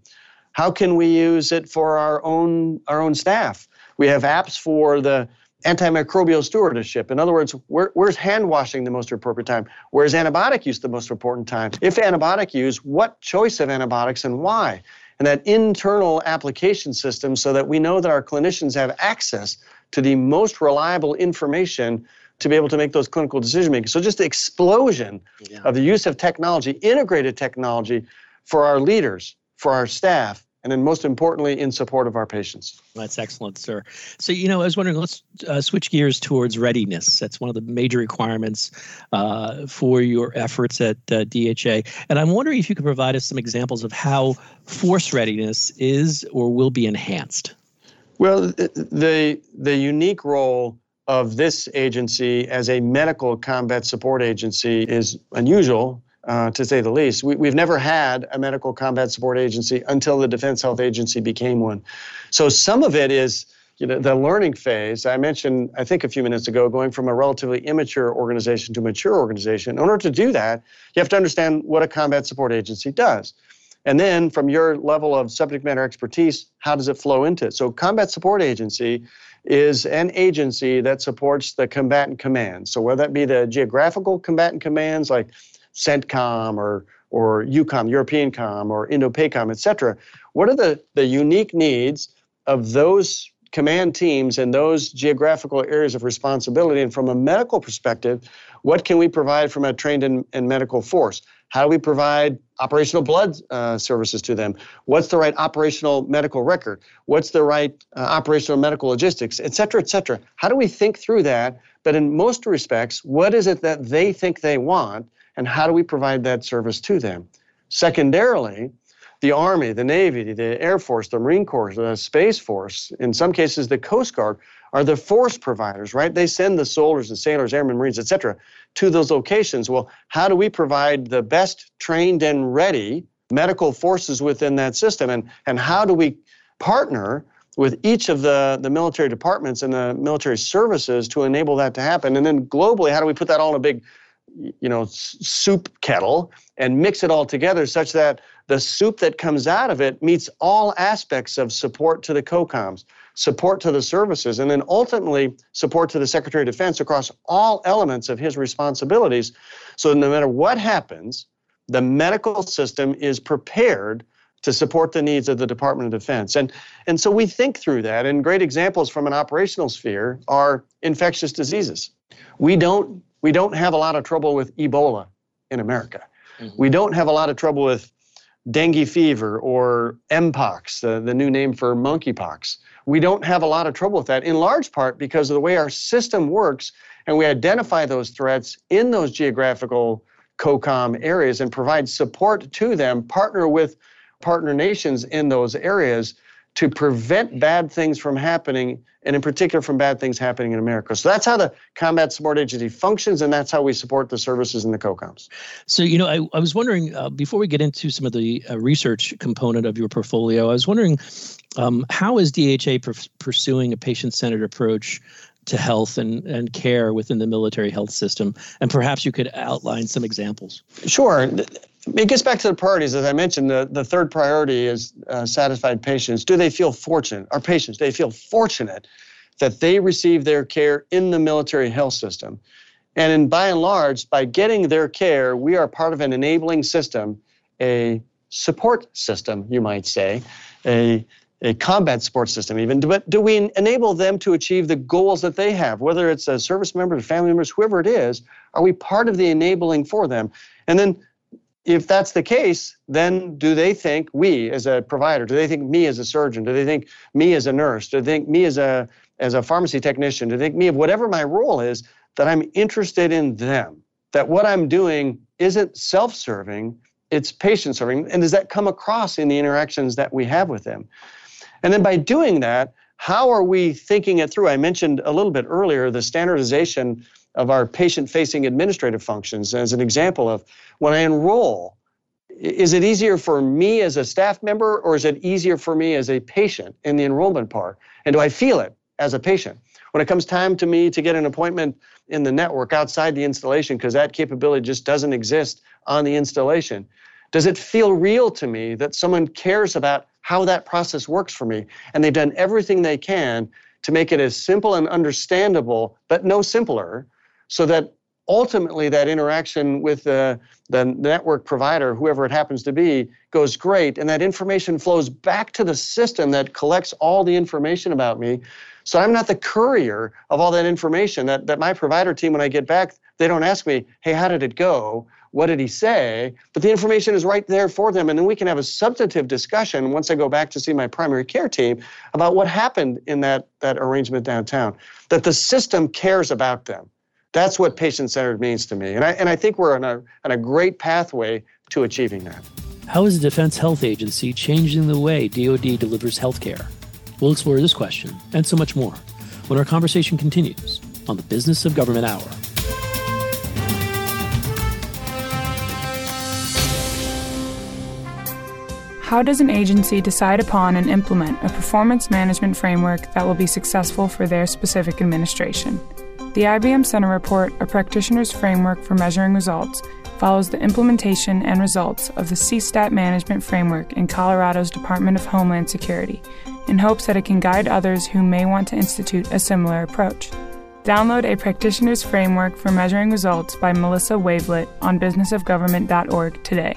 How can we use it for our own our own staff? We have apps for the antimicrobial stewardship. In other words, where, where's hand washing the most appropriate time? Where's antibiotic use the most important time? If antibiotic use, what choice of antibiotics and why? And that internal application system so that we know that our clinicians have access to the most reliable information to be able to make those clinical decision making. So just the explosion yeah. of the use of technology, integrated technology for our leaders, for our staff, and then most importantly, in support of our patients. That's excellent, sir. So, you know, I was wondering, let's uh, switch gears towards readiness. That's one of the major requirements uh, for your efforts at uh, DHA. And I'm wondering if you could provide us some examples of how force readiness is or will be enhanced. Well, the, the unique role of this agency as a medical combat support agency is unusual uh, to say the least. We, have never had a medical combat support agency until the Defense Health Agency became one. So some of it is you know, the learning phase. I mentioned, I think a few minutes ago, going from a relatively immature organization to a mature organization. In order to do that, you have to understand what a combat support agency does. And then from your level of subject matter expertise, how does it flow into it? So, Combat Support Agency is an agency that supports the combatant commands. So, whether that be the geographical combatant commands like CENTCOM or or EUCOM, European Com, or INDOPACOM, et cetera. What are the, the unique needs of those command teams in those geographical areas of responsibility? And from a medical perspective, what can we provide from a trained and, and medical force? How do we provide operational blood uh, services to them? What's the right operational medical record? What's the right uh, operational medical logistics, et cetera, et cetera? How do we think through that? But in most respects, what is it that they think they want? And how do we provide that service to them? Secondarily, the Army, the Navy, the Air Force, the Marine Corps, the Space Force, in some cases the Coast Guard, are the force providers, right? They send the soldiers and sailors, airmen, Marines, et cetera, to those locations. Well, how do we provide the best trained and ready medical forces within that system? And, and how do we partner with each of the, the military departments and the military services to enable that to happen? And then globally, how do we put that all in a big you know soup kettle and mix it all together such that the soup that comes out of it meets all aspects of support to the COCOMs, support to the services, and then ultimately support to the Secretary of Defense across all elements of his responsibilities. So no matter what happens, the medical system is prepared to support the needs of the Department of Defense. And, and so we think through that, and great examples from an operational sphere are infectious diseases. We don't we don't have a lot of trouble with Ebola in America. Mm-hmm. We don't have a lot of trouble with dengue fever or Mpox, the, the new name for monkeypox. we don't have a lot of trouble with that, in large part because of the way our system works and we identify those threats in those geographical COCOM areas and provide support to them, partner with partner nations in those areas to prevent bad things from happening, and in particular from bad things happening in America. So that's how the Combat Support Agency functions, and that's how we support the services and the COCOMs. So, you know, I, I was wondering uh, before we get into some of the uh, research component of your portfolio, I was wondering um, how is DHA pr- pursuing a patient centered approach to health and, and care within the military health system? And perhaps you could outline some examples. Sure it gets back to the priorities. As I mentioned, the, the third priority is uh, satisfied patients. Do they feel fortunate? Our patients, they feel fortunate that they receive their care in the military health system. And in, by and large, by getting their care, we are part of an enabling system, a support system, you might say, a, a combat support system even. But do we enable them to achieve the goals that they have, whether it's a service member, family members, whoever it is? Are we part of the enabling for them? And then if that's the case, then do they think we as a provider, do they think me as a surgeon, do they think me as a nurse, do they think me as a as a pharmacy technician, do they think me of whatever my role is, that I'm interested in them, that what I'm doing isn't self-serving, it's patient-serving, and does that come across in the interactions that we have with them? And then by doing that, how are we thinking it through? I mentioned a little bit earlier the standardization of our patient facing administrative functions as an example of when I enroll, is it easier for me as a staff member or is it easier for me as a patient in the enrollment part? And do I feel it as a patient? When it comes time to me to get an appointment in the network outside the installation, because that capability just doesn't exist on the installation, does it feel real to me that someone cares about how that process works for me and they've done everything they can to make it as simple and understandable, but no simpler, so that ultimately that interaction with the, the network provider, whoever it happens to be, goes great. And that information flows back to the system that collects all the information about me. So I'm not the courier of all that information. That, that my provider team, when I get back, they don't ask me, hey, how did it go? What did he say? But the information is right there for them. And then we can have a substantive discussion once I go back to see my primary care team about what happened in that, that arrangement downtown. That the system cares about them that's what patient centered means to me. And I, and I think we're on a, on a great pathway to achieving that. How is the Defense Health Agency changing the way DoD delivers health care? We'll explore this question and so much more when our conversation continues on the Business of Government Hour. How does an agency decide upon and implement a performance management framework that will be successful for their specific administration? The IBM Center Report, a practitioner's framework for measuring results, follows the implementation and results of the CSTAT management framework in Colorado's Department of Homeland Security in hopes that it can guide others who may want to institute a similar approach. Download a practitioner's framework for measuring results by Melissa Wavelet on businessofgovernment.org today.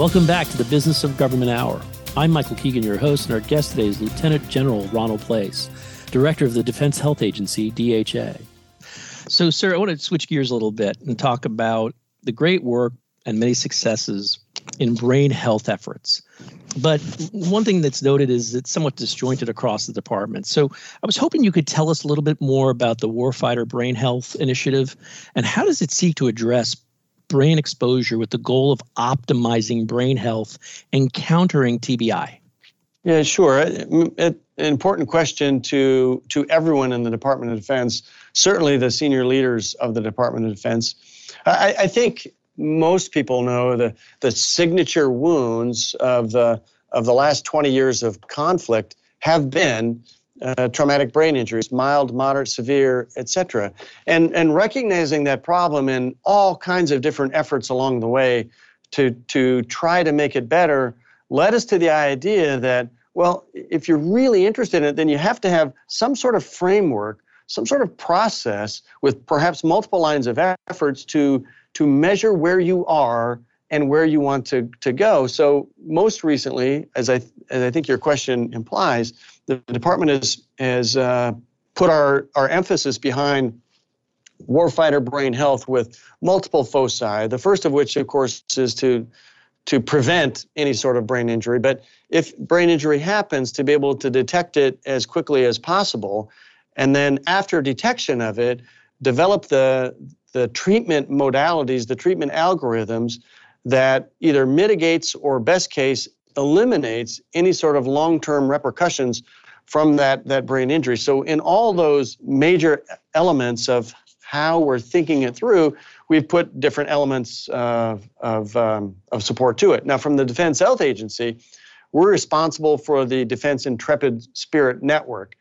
Welcome back to the Business of Government Hour. I'm Michael Keegan, your host, and our guest today is Lieutenant General Ronald Place, Director of the Defense Health Agency, DHA. So, sir, I want to switch gears a little bit and talk about the great work and many successes in brain health efforts. But one thing that's noted is it's somewhat disjointed across the department. So I was hoping you could tell us a little bit more about the Warfighter Brain Health Initiative and how does it seek to address brain exposure with the goal of optimizing brain health and countering TBI? Yeah, sure. An important question to to everyone in the Department of Defense, certainly the senior leaders of the Department of Defense. I, I think most people know the the signature wounds of the of the last 20 years of conflict have been uh, traumatic brain injuries, mild, moderate, severe, etc. And, and recognizing that problem in all kinds of different efforts along the way to, to try to make it better led us to the idea that, well, if you're really interested in it, then you have to have some sort of framework, some sort of process with perhaps multiple lines of efforts to, to measure where you are and where you want to, to go. So most recently, as I, as I think your question implies, the department has, has uh, put our, our emphasis behind warfighter brain health with multiple foci. The first of which, of course, is to to prevent any sort of brain injury. But if brain injury happens, to be able to detect it as quickly as possible, and then after detection of it, develop the the treatment modalities, the treatment algorithms that either mitigates or best case eliminates any sort of long-term repercussions from that, that brain injury. So in all those major elements of how we're thinking it through, we've put different elements uh, of, um, of support to it. Now, from the Defense Health Agency, we're responsible for the Defense Intrepid Spirit Network,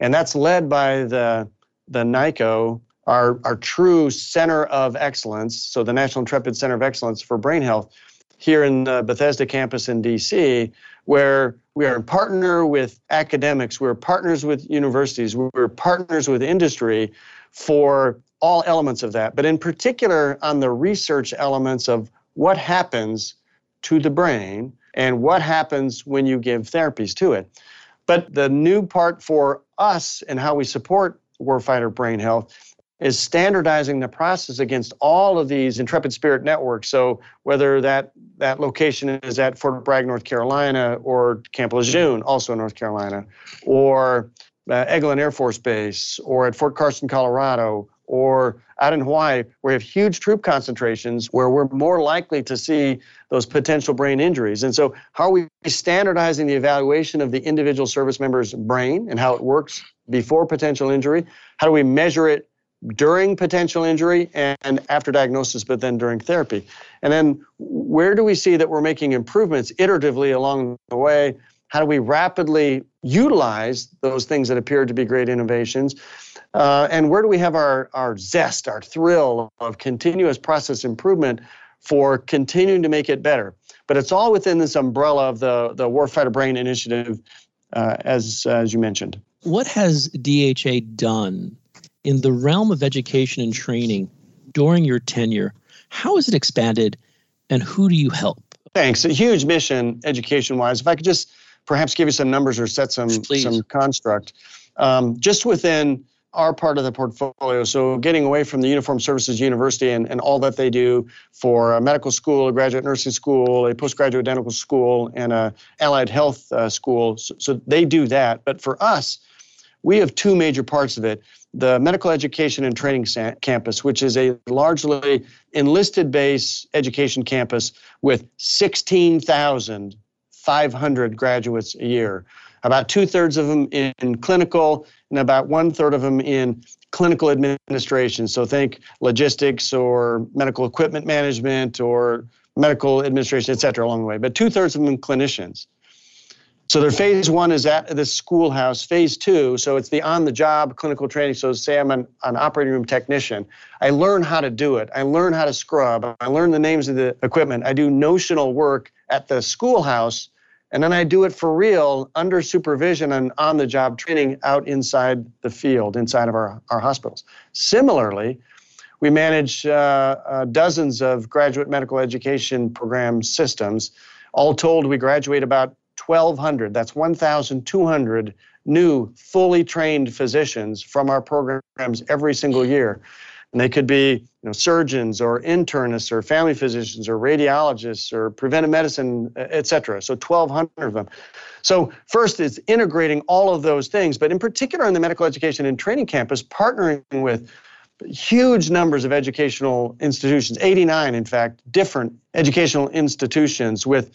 and that's led by the, the NICoE our, our true center of excellence, so the National Intrepid Center of Excellence for Brain Health here in the Bethesda campus in DC, where we are in partner with academics, we're partners with universities, we're partners with industry for all elements of that, but in particular on the research elements of what happens to the brain and what happens when you give therapies to it. But the new part for us and how we support warfighter brain health is standardizing the process against all of these Intrepid Spirit networks. So whether that that location is at Fort Bragg, North Carolina, or Camp Lejeune, also in North Carolina, or uh, Eglin Air Force Base, or at Fort Carson, Colorado, or out in Hawaii, where we have huge troop concentrations where we're more likely to see those potential brain injuries. And so, how are we standardizing the evaluation of the individual service member's brain and how it works before potential injury? How do we measure it during potential injury and after diagnosis, but then during therapy. And then where do we see that we're making improvements iteratively along the way? How do we rapidly utilize those things that appear to be great innovations? Uh, and where do we have our, our zest, our thrill of continuous process improvement for continuing to make it better? But it's all within this umbrella of the, the Warfighter Brain Initiative, uh, as, as you mentioned. What has DHA done in the realm of education and training during your tenure, how has it expanded and who do you help? Thanks. A huge mission education wise. If I could just perhaps give you some numbers or set some, some construct. Um, just within our part of the portfolio. So, getting away from the Uniform Services University and, and all that they do for a medical school, a graduate nursing school, a postgraduate dental school, and a allied health uh, school. So, so, they do that. But for us, we have two major parts of it the Medical Education and Training Campus, which is a largely enlisted base education campus with 16,500 graduates a year. About two thirds of them in clinical, and about one third of them in clinical administration. So think logistics or medical equipment management or medical administration, et cetera, along the way. But two thirds of them clinicians. So their phase one is at the schoolhouse. Phase two, so it's the on-the-job clinical training. So say I'm an, an operating room technician. I learn how to do it. I learn how to scrub. I learn the names of the equipment. I do notional work at the schoolhouse, and then I do it for real under supervision and on-the-job training out inside the field, inside of our, our hospitals. Similarly, we manage uh, uh, dozens of graduate medical education program systems. All told, we graduate about 1,200, that's 1,200 new fully trained physicians from our programs every single year. And they could be you know, surgeons or internists or family physicians or radiologists or preventive medicine, et cetera. So 1,200 of them. So first, it's integrating all of those things, but in particular in the medical education and training campus, partnering with huge numbers of educational institutions, 89 in fact, different educational institutions with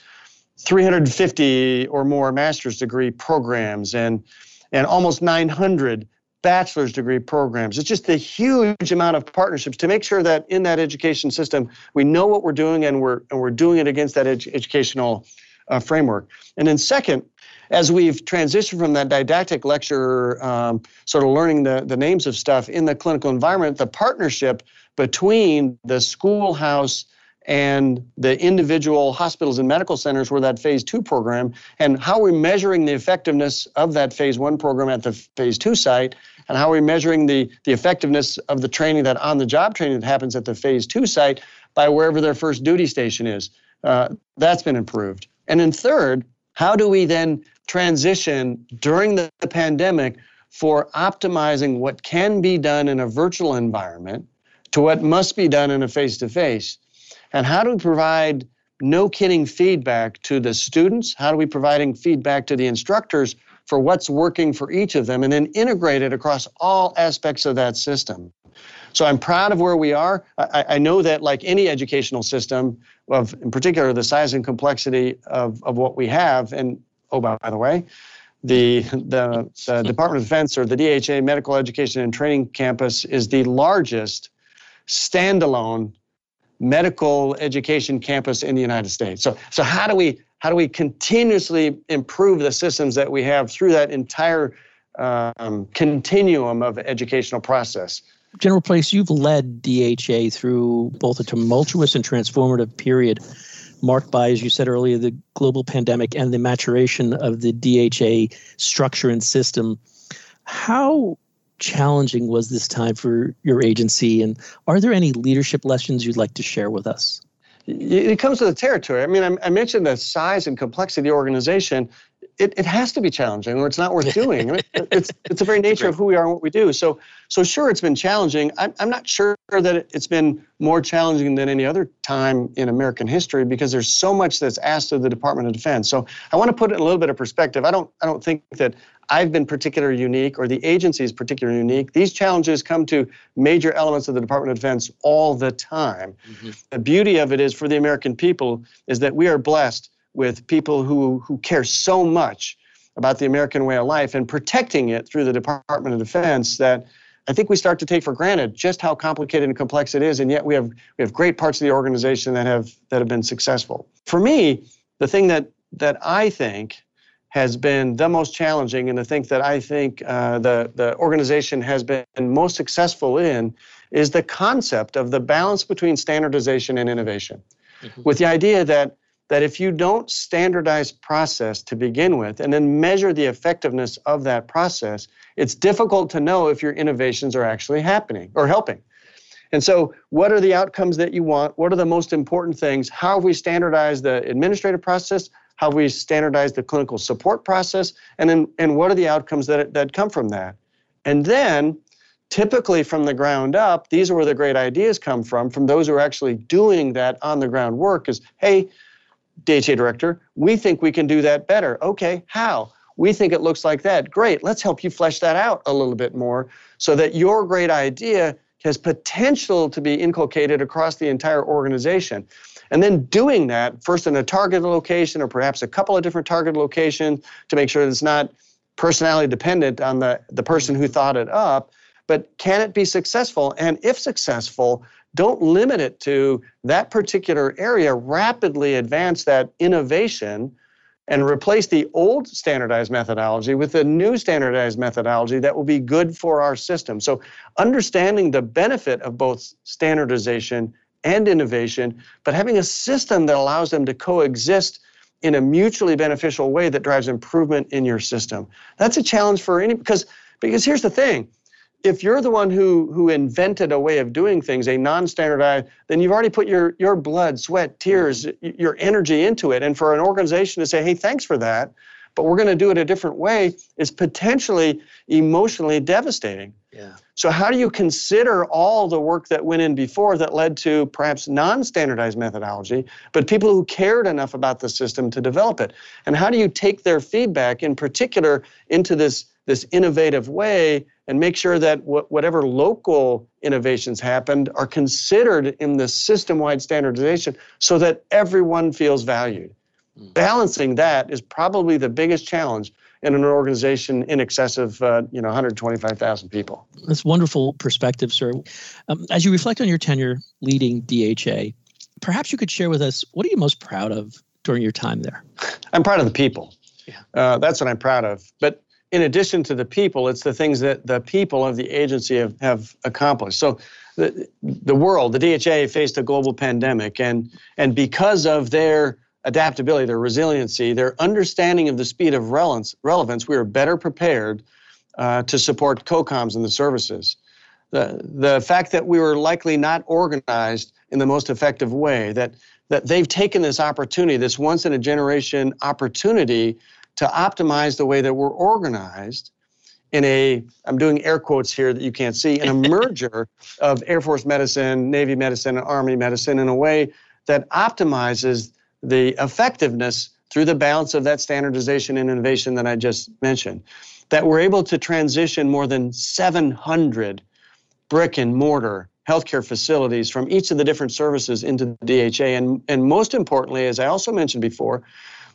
350 or more master's degree programs and and almost 900 bachelor's degree programs. It's just a huge amount of partnerships to make sure that in that education system we know what we're doing and we're and we're doing it against that ed- educational uh, framework. And then second, as we've transitioned from that didactic lecture, um, sort of learning the, the names of stuff in the clinical environment, the partnership between the schoolhouse and the individual hospitals and medical centers were that phase two program and how we're measuring the effectiveness of that phase one program at the phase two site and how we're measuring the, the effectiveness of the training that on the job training that happens at the phase two site by wherever their first duty station is. Uh, that's been improved. And then third how do we then transition during the, the pandemic for optimizing what can be done in a virtual environment to what must be done in a face to face and how do we provide no kidding feedback to the students? How do we providing feedback to the instructors for what's working for each of them and then integrate it across all aspects of that system? So I'm proud of where we are. I, I, know that like any educational system of in particular the size and complexity of, of what we have, and oh by, by the way, the, the, the *laughs* Department of Defense or the DHA Medical Education and Training Campus is the largest standalone medical education campus in the United States. So, so how do we how do we continuously improve the systems that we have through that entire um, continuum of educational process? General Place, you've led DHA through both a tumultuous and transformative period marked by, as you said earlier, the global pandemic and the maturation of the DHA structure and system. How challenging was this time for your agency? And are there any leadership lessons you'd like to share with us? It comes to the territory. I mean, I, mentioned the size and complexity of the organization. It, it has to be challenging or it's not worth doing. *laughs* it's, it's the very nature of who we are and what we do. So, so sure, it's been challenging. I'm, I'm not sure that it's been more challenging than any other time in American history because there's so much that's asked of the Department of Defense. So I want to put it in a little bit of perspective. I don't, I don't think that I've been particularly unique or the agency is particularly unique. These challenges come to major elements of the Department of Defense all the time. Mm-hmm. The beauty of it is for the American people is that we are blessed with people who, who care so much about the American way of life and protecting it through the Department of Defense that I think we start to take for granted just how complicated and complex it is, and yet we have we have great parts of the organization that have that have been successful. For me, the thing that that I think has been the most challenging and the thing that I think uh, the, the organization has been most successful in is the concept of the balance between standardization and innovation. Mm-hmm. With the idea that, that if you don't standardize process to begin with and then measure the effectiveness of that process, it's difficult to know if your innovations are actually happening or helping. And so, what are the outcomes that you want? What are the most important things? How have we standardized the administrative process? how have we standardized the clinical support process, and then and what are the outcomes that that come from that, and then typically from the ground up, these are where the great ideas come from, from those who are actually doing that on the ground work. Is hey, DHA director, we think we can do that better. Okay, how? We think it looks like that. Great. Let's help you flesh that out a little bit more so that your great idea has potential to be inculcated across the entire organization. And then doing that first in a target location or perhaps a couple of different target locations to make sure it's not personality dependent on the, the person who thought it up. But can it be successful? And if successful, don't limit it to that particular area. Rapidly advance that innovation and replace the old standardized methodology with a new standardized methodology that will be good for our system. So, understanding the benefit of both standardization and innovation, but having a system that allows them to coexist in a mutually beneficial way that drives improvement in your system. That's a challenge for any because because here's the thing. If you're the one who who invented a way of doing things, a non-standardized, then you've already put your your blood, sweat, tears, mm-hmm. your energy into it. And for an organization to say, "Hey, thanks for that," but we're going to do it a different way is potentially emotionally devastating. Yeah. So, how do you consider all the work that went in before that led to perhaps non standardized methodology, but people who cared enough about the system to develop it? And how do you take their feedback, in particular, into this, this innovative way and make sure that wh- whatever local innovations happened are considered in the system wide standardization so that everyone feels valued? Mm. Balancing that is probably the biggest challenge in an organization in excess of uh, you know 125,000 people. That's wonderful perspective, sir. Um, as you reflect on your tenure leading DHA, perhaps you could share with us what are you most proud of during your time there? I'm proud of the people. Yeah. Uh, that's what I'm proud of. But in addition to the people, it's the things that the people of the agency have, have accomplished. So the, the world, the DHA faced a global pandemic, and, and because of their adaptability, their resiliency, their understanding of the speed of relevance, relevance we are better prepared uh, to support COCOMs and the services. The, the fact that we were likely not organized in the most effective way, that, that they've taken this opportunity, this once in a generation opportunity to optimize the way that we're organized in a, I'm doing air quotes here that you can't see, in a *laughs* merger of Air Force medicine, Navy medicine, and Army medicine in a way that optimizes the effectiveness through the balance of that standardization and innovation that I just mentioned. That we're able to transition more than 700 brick and mortar healthcare facilities from each of the different services into the DHA. And, and most importantly, as I also mentioned before,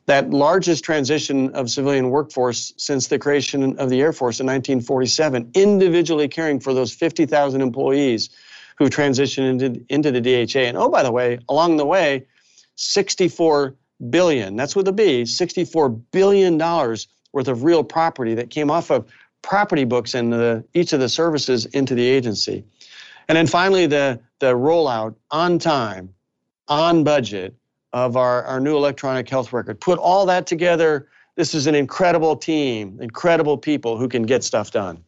that largest transition of civilian workforce since the creation of the Air Force in 1947, individually caring for those 50,000 employees who transitioned into, into the DHA. And oh, by the way, along the way, 64 billion, that's with a B, 64 billion dollars worth of real property that came off of property books in the, each of the services into the agency. And then finally, the, the rollout on time, on budget of our, our new electronic health record. Put all that together. This is an incredible team, incredible people who can get stuff done.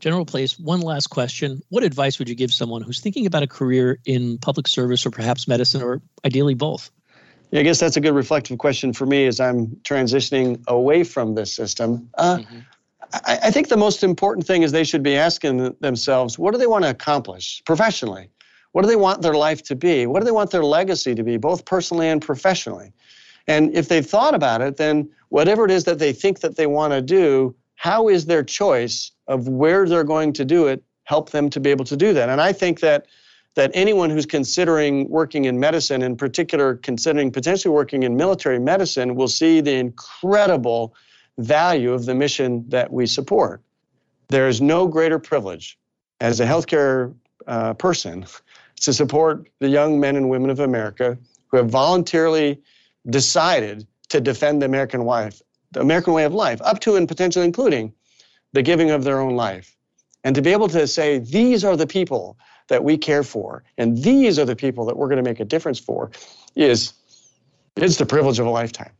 General Place, one last question. What advice would you give someone who's thinking about a career in public service or perhaps medicine or ideally both? Yeah, I guess that's a good reflective question for me as I'm transitioning away from this system. Uh, mm-hmm. I, I, think the most important thing is they should be asking themselves what do they want to accomplish professionally? What do they want their life to be? What do they want their legacy to be, both personally and professionally? And if they've thought about it, then whatever it is that they think that they want to do, how is their choice of where they're going to do it help them to be able to do that? And I think that that anyone who's considering working in medicine, in particular considering potentially working in military medicine, will see the incredible value of the mission that we support. There is no greater privilege as a healthcare uh, person to support the young men and women of America who have voluntarily decided to defend the American life, the American way of life, up to and potentially including the giving of their own life. And to be able to say, these are the people that we care for, and these are the people that we're going to make a difference for, is it's the privilege of a lifetime.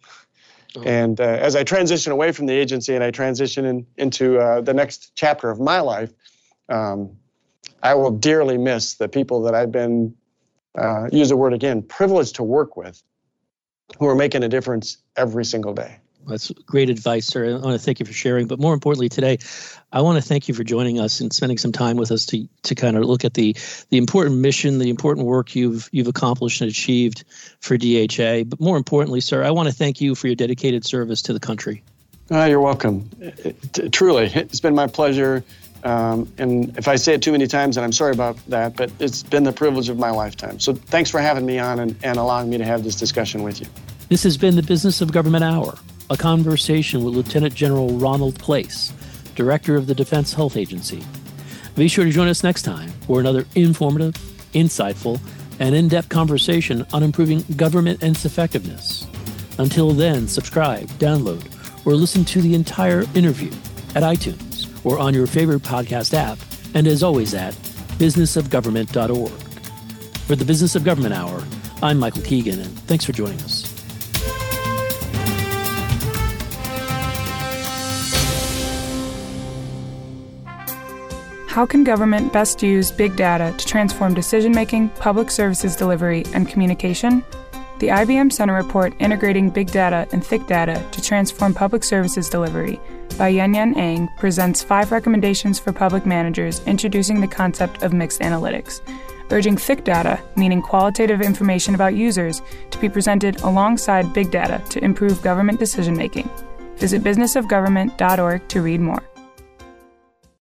Oh. And uh, as I transition away from the agency and I transition in, into uh, the next chapter of my life, um, I will dearly miss the people that I've been, uh, use the word again, privileged to work with, who are making a difference every single day. That's great advice, sir. I want to thank you for sharing. But more importantly, today, I want to thank you for joining us and spending some time with us to to kind of look at the the important mission, the important work you've you've accomplished and achieved for DHA. But more importantly, sir, I want to thank you for your dedicated service to the country. Oh, you're welcome. It, it, truly, it's been my pleasure um, and if I say it too many times, and I'm sorry about that, but it's been the privilege of my lifetime. So thanks for having me on and, and allowing me to have this discussion with you. This has been the Business of Government Hour, a conversation with Lieutenant General Ronald Place, Director of the Defense Health Agency. Be sure to join us next time for another informative, insightful, and in depth conversation on improving government and its effectiveness. Until then, subscribe, download, or listen to the entire interview at iTunes or on your favorite podcast app, and as always at businessofgovernment.org. For the Business of Government Hour, I'm Michael Keegan, and thanks for joining us. How can government best use big data to transform decision making, public services delivery, and communication? The IBM Center report Integrating Big Data and Thick Data to Transform Public Services Delivery by Yuen Yuen Ang presents five recommendations for public managers introducing the concept of mixed analytics, urging thick data, meaning qualitative information about users, to be presented alongside big data to improve government decision making. Visit businessofgovernment.org to read more.